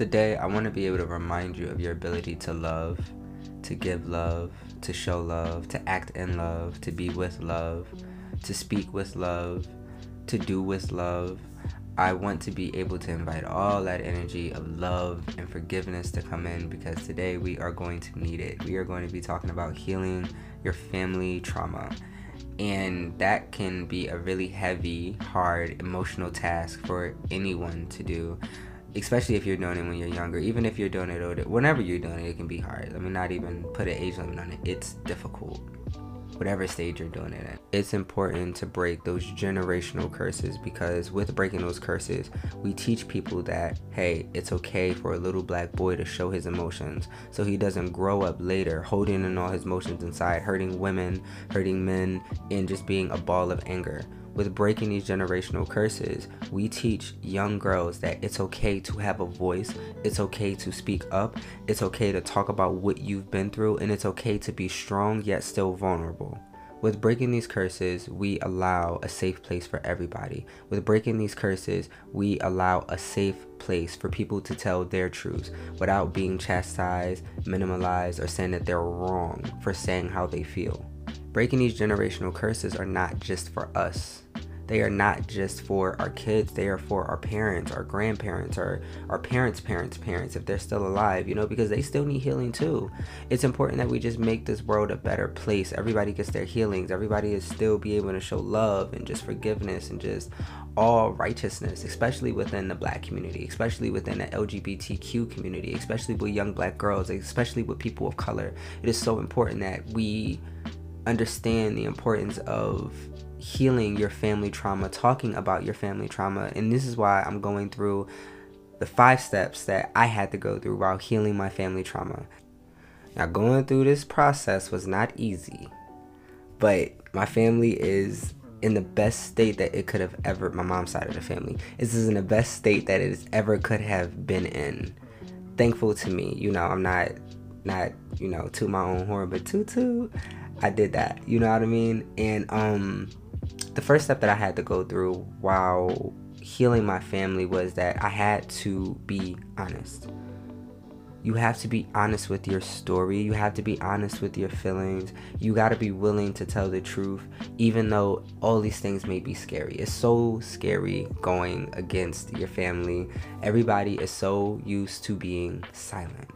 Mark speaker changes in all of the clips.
Speaker 1: Today, I want to be able to remind you of your ability to love, to give love, to show love, to act in love, to be with love, to speak with love, to do with love. I want to be able to invite all that energy of love and forgiveness to come in because today we are going to need it. We are going to be talking about healing your family trauma. And that can be a really heavy, hard, emotional task for anyone to do especially if you're it when you're younger even if you're doing it older whenever you're doing it can be hard. Let me not even put an age limit on it. It's difficult. Whatever stage you're doing it in. It's important to break those generational curses because with breaking those curses we teach people that hey it's okay for a little black boy to show his emotions so he doesn't grow up later holding in all his emotions inside hurting women hurting men and just being a ball of anger with breaking these generational curses, we teach young girls that it's okay to have a voice, it's okay to speak up, it's okay to talk about what you've been through, and it's okay to be strong yet still vulnerable. With breaking these curses, we allow a safe place for everybody. With breaking these curses, we allow a safe place for people to tell their truths without being chastised, minimalized, or saying that they're wrong for saying how they feel. Breaking these generational curses are not just for us. They are not just for our kids, they are for our parents, our grandparents, our, our parents' parents' parents, if they're still alive, you know, because they still need healing too. It's important that we just make this world a better place. Everybody gets their healings, everybody is still be able to show love and just forgiveness and just all righteousness, especially within the black community, especially within the LGBTQ community, especially with young black girls, especially with people of color. It is so important that we understand the importance of healing your family trauma, talking about your family trauma. And this is why I'm going through the five steps that I had to go through while healing my family trauma. Now, going through this process was not easy, but my family is in the best state that it could have ever, my mom's side of the family, this is in the best state that it ever could have been in. Thankful to me, you know, I'm not, not, you know, to my own horn, but to, to, I did that. You know what I mean? And um the first step that I had to go through while healing my family was that I had to be honest. You have to be honest with your story. You have to be honest with your feelings. You got to be willing to tell the truth, even though all these things may be scary. It's so scary going against your family. Everybody is so used to being silent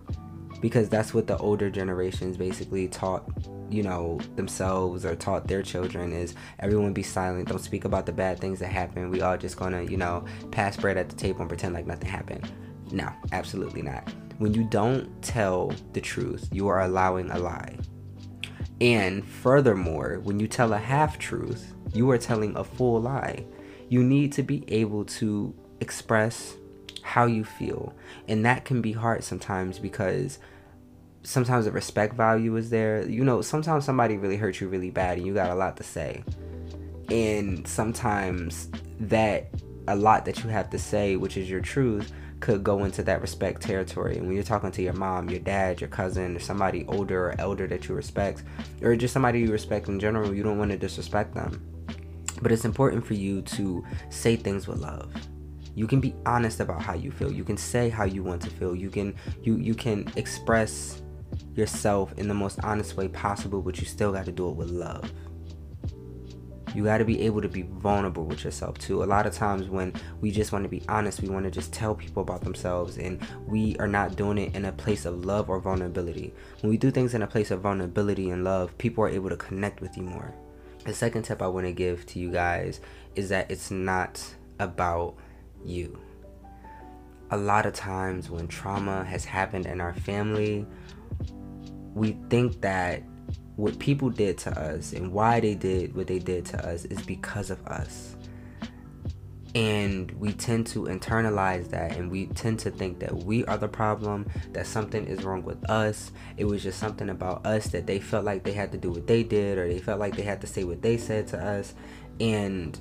Speaker 1: because that's what the older generations basically taught you know themselves or taught their children is everyone be silent. Don't speak about the bad things that happen we all just gonna you know pass bread at the table and pretend like nothing happened. No absolutely not. When you don't tell the truth you are allowing a lie. And furthermore when you tell a half truth you are telling a full lie. You need to be able to express how you feel. And that can be hard sometimes because sometimes the respect value is there. You know, sometimes somebody really hurt you really bad and you got a lot to say. And sometimes that a lot that you have to say, which is your truth, could go into that respect territory. And when you're talking to your mom, your dad, your cousin, or somebody older or elder that you respect, or just somebody you respect in general, you don't want to disrespect them. But it's important for you to say things with love. You can be honest about how you feel. You can say how you want to feel. You can you you can express yourself in the most honest way possible, but you still got to do it with love. You got to be able to be vulnerable with yourself too. A lot of times, when we just want to be honest, we want to just tell people about themselves, and we are not doing it in a place of love or vulnerability. When we do things in a place of vulnerability and love, people are able to connect with you more. The second tip I want to give to you guys is that it's not about you. A lot of times, when trauma has happened in our family, we think that what people did to us and why they did what they did to us is because of us. And we tend to internalize that and we tend to think that we are the problem, that something is wrong with us. It was just something about us that they felt like they had to do what they did or they felt like they had to say what they said to us. And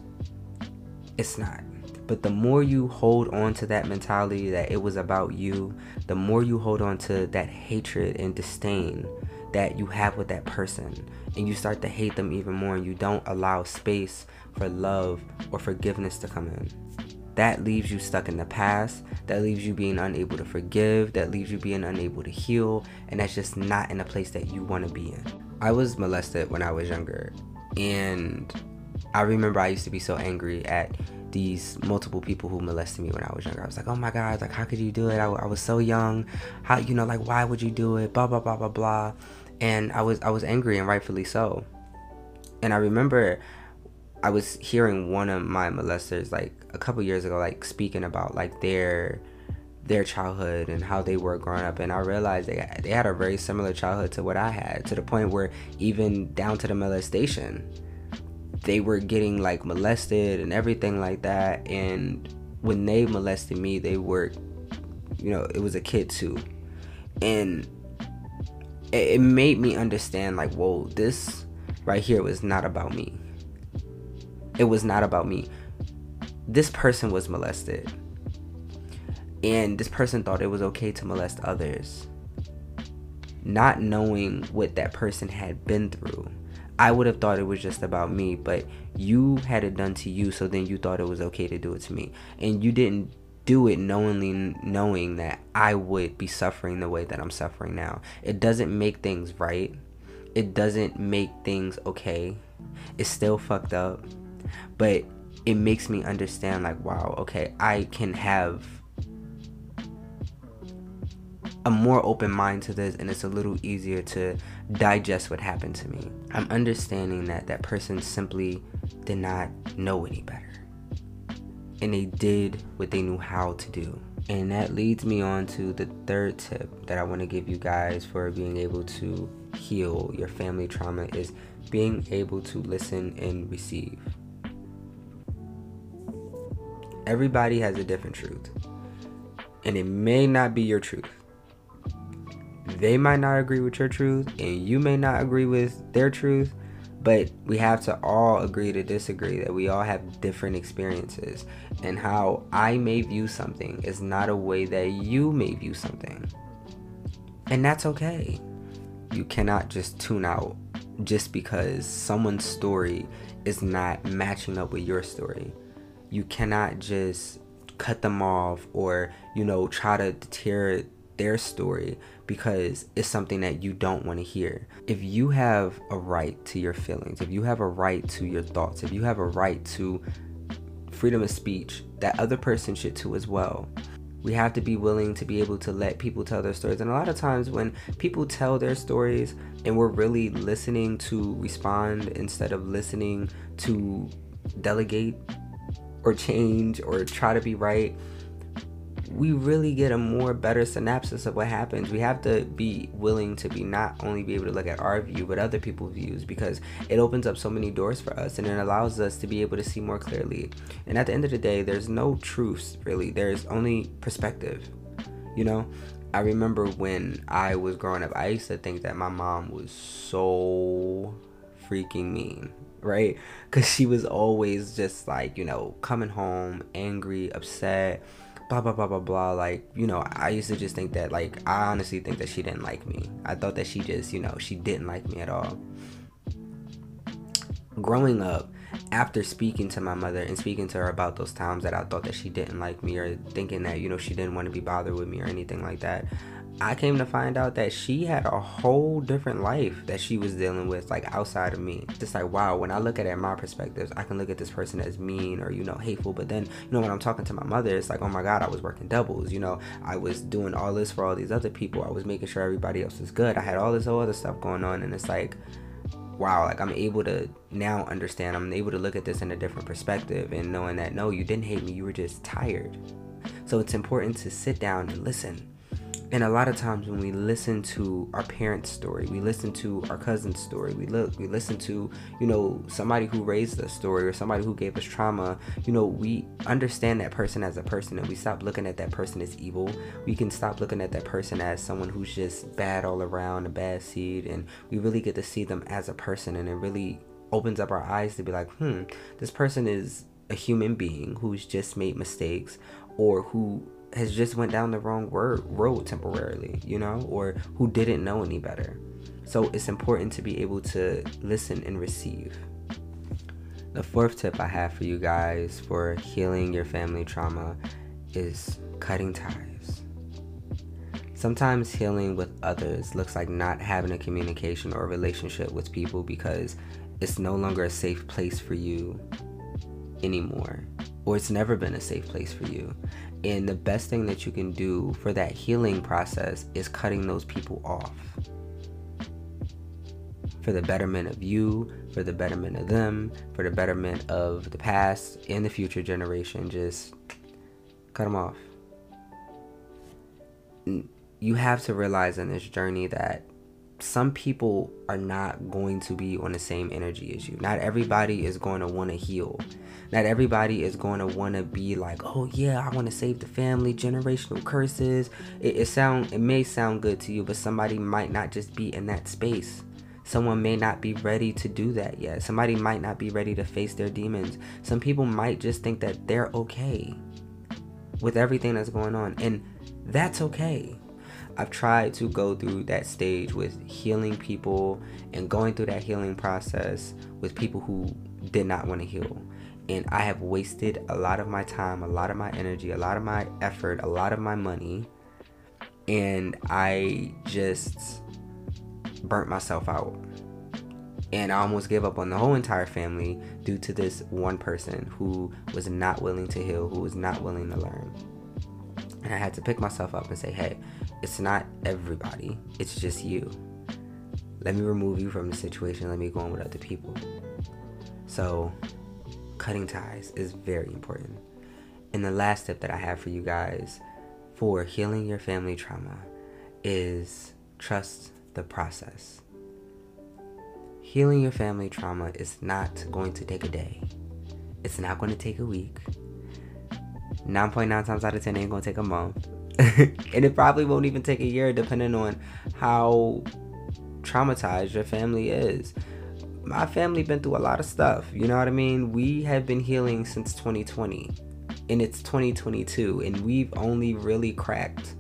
Speaker 1: it's not. But the more you hold on to that mentality that it was about you, the more you hold on to that hatred and disdain that you have with that person, and you start to hate them even more, and you don't allow space for love or forgiveness to come in. that leaves you stuck in the past, that leaves you being unable to forgive, that leaves you being unable to heal, and that's just not in a place that you want to be in. I was molested when I was younger, and I remember I used to be so angry at these multiple people who molested me when I was younger. I was like, oh my God, like, how could you do it? I, I was so young. How, you know, like, why would you do it? Blah, blah, blah, blah, blah. And I was, I was angry and rightfully so. And I remember I was hearing one of my molesters like a couple years ago, like speaking about like their their childhood and how they were growing up and I realized they they had a very similar childhood to what I had to the point where even down to the molestation they were getting like molested and everything like that and when they molested me they were you know it was a kid too and it, made me understand like whoa this right here was not about me it was not about me. This person was molested. And this person thought it was okay to molest others. Not knowing what that person had been through. I would have thought it was just about me, but you had it done to you, so then you thought it was okay to do it to me. And you didn't do it knowingly knowing that I would be suffering the way that I'm suffering now. It doesn't make things right. It doesn't make things okay. It's still fucked up but it makes me understand like wow okay i can have a more open mind to this and it's a little easier to digest what happened to me i'm understanding that that person simply did not know any better and they did what they knew how to do and that leads me on to the third tip that i want to give you guys for being able to heal your family trauma is being able to listen and receive Everybody has a different truth. And it may not be your truth. They might not agree with your truth, and you may not agree with their truth, but we have to all agree to disagree that we all have different experiences. And how I may view something is not a way that you may view something. And that's okay. You cannot just tune out just because someone's story is not matching up with your story you cannot just cut them off or you know try to deter their story because it's something that you don't want to hear. If you have a right to your feelings, if you have a right to your thoughts, if you have a right to freedom of speech, that other person should too as well. We have to be willing to be able to let people tell their stories. And a lot of times when people tell their stories and we're really listening to respond instead of listening to delegate or change or try to be right, we really get a more better synopsis of what happens. We have to be willing to be not only be able to look at our view, but other people's views because it opens up so many doors for us and it allows us to be able to see more clearly. And at the end of the day, there's no truths really, there's only perspective. You know, I remember when I was growing up, I used to think that my mom was so freaking mean right? Because she was always just like, you know, coming home angry, upset, blah, blah, blah, blah, blah. Like, you know, I used to just think that, like, I honestly think that she didn't like me. I thought that she just, you know, she didn't like me at all. Growing up, after speaking to my mother and speaking to her about those times that I thought that she didn't like me or thinking that, you know, she didn't want to be bothered with me or anything like that, I came to find out that she had a whole different life that she was dealing with, like outside of me. Just like, wow, when I look at it in my perspectives, I can look at this person as mean or, you know, hateful. But then, you know, when I'm talking to my mother, it's like, oh my God, I was working doubles. You know, I was doing all this for all these other people. I was making sure everybody else was good. I had all this other stuff going on. And it's like, wow, like I'm able to now understand. I'm able to look at this in a different perspective and knowing that, no, you didn't hate me. You were just tired. So it's important to sit down and listen and a lot of times when we listen to our parents' story, we listen to our cousin's story, we look, we listen to, you know, somebody who raised us story or somebody who gave us trauma, you know, we understand that person as a person and we stop looking at that person as evil. We can stop looking at that person as someone who's just bad all around, a bad seed, and we really get to see them as a person and it really opens up our eyes to be like, hmm, this person is a human being who's just made mistakes or who has just went down the wrong word, road temporarily, you know, or who didn't know any better. So it's important to be able to listen and receive. The fourth tip I have for you guys for healing your family trauma is cutting ties. Sometimes healing with others looks like not having a communication or a relationship with people because it's no longer a safe place for you anymore, or it's never been a safe place for you. And the best thing that you can do for that healing process is cutting those people off. For the betterment of you, for the betterment of them, for the betterment of the past and the future generation, just cut them off. You have to realize in this journey that some people are not going to be on the same energy as you. Not everybody is going to want to heal. Not everybody is going to want to be like, "Oh yeah, I want to save the family, generational curses." It, it sound it may sound good to you, but somebody might not just be in that space. Someone may not be ready to do that yet. Somebody might not be ready to face their demons. Some people might just think that they're okay with everything that's going on, and that's okay I've tried to go through that stage with healing people and going through that healing process with people who did not want to heal. And I have wasted a lot of my time, a lot of my energy, a lot of my effort, a lot of my money. And I just burnt myself out. And I almost gave up on the whole entire family due to this one person who was not willing to heal, who was not willing to learn. And I had to pick myself up and say, hey, it's not everybody, it's just you. Let me remove you from the situation, let me go on with other people. So, cutting ties is very important. And the last tip that I have for you guys for healing your family trauma is trust the process. Healing your family trauma is not going to take a day. It's not going to take a week. 9.9 times out of 10 ain't to take a month. and it probably won't even take a year depending on how traumatized your family is my family been through a lot of stuff you know what i mean we have been healing since 2020 and it's 2022 and we've only really cracked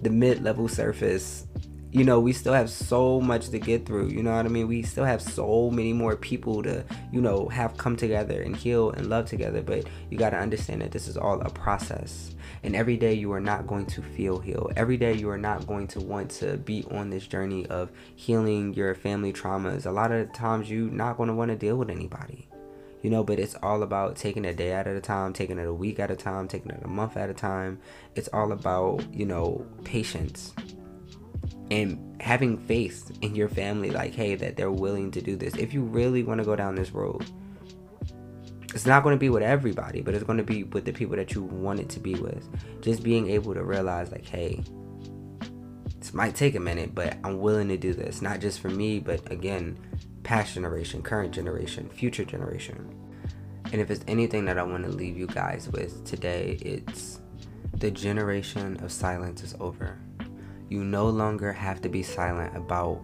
Speaker 1: the mid-level surface you know, we still have so much to get through. You know what I mean? We still have so many more people to, you know, have come together and heal and love together. But you got to understand that this is all a process. And every day you are not going to feel healed. Every day you are not going to want to be on this journey of healing your family traumas. A lot of times you're not going to want to deal with anybody you know but it's all about taking a day at a time taking it a week at a time taking it a month at a time it's all about you know patience and having faith in your family like hey that they're willing to do this. If you really want to go down this road it's not going to be with everybody but it's going to be with the people that you want it to be with. Just being able to realize like hey this might take a minute but i'm willing to do this. Not just for me but again past generation current generation future generation. And if it's anything that i want to leave you guys with today it's the generation of silence is over you no longer have to be silent about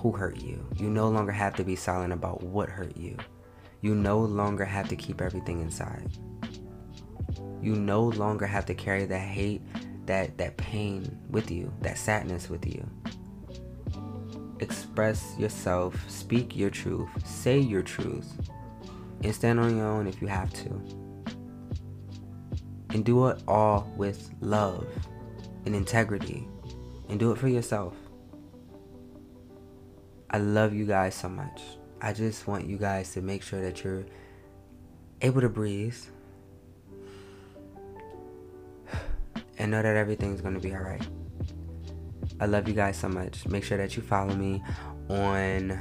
Speaker 1: who hurt you. You no longer have to be silent about what hurt you. You no longer have to keep everything inside. You no longer have to carry that hate, that that pain with you, that sadness with you. Express yourself, speak your truth, say your truth, and stand on your own if you have to. And do it all with love and integrity and do it for yourself. I love you guys so much. I just want you guys to make sure that you're able to breathe and know that everything's going to be all right. I love you guys so much. Make sure that you follow me on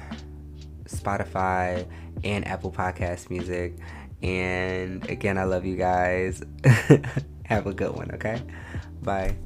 Speaker 1: Spotify and Apple Podcast Music. And again, I love you guys. Have a good one, okay? Bye.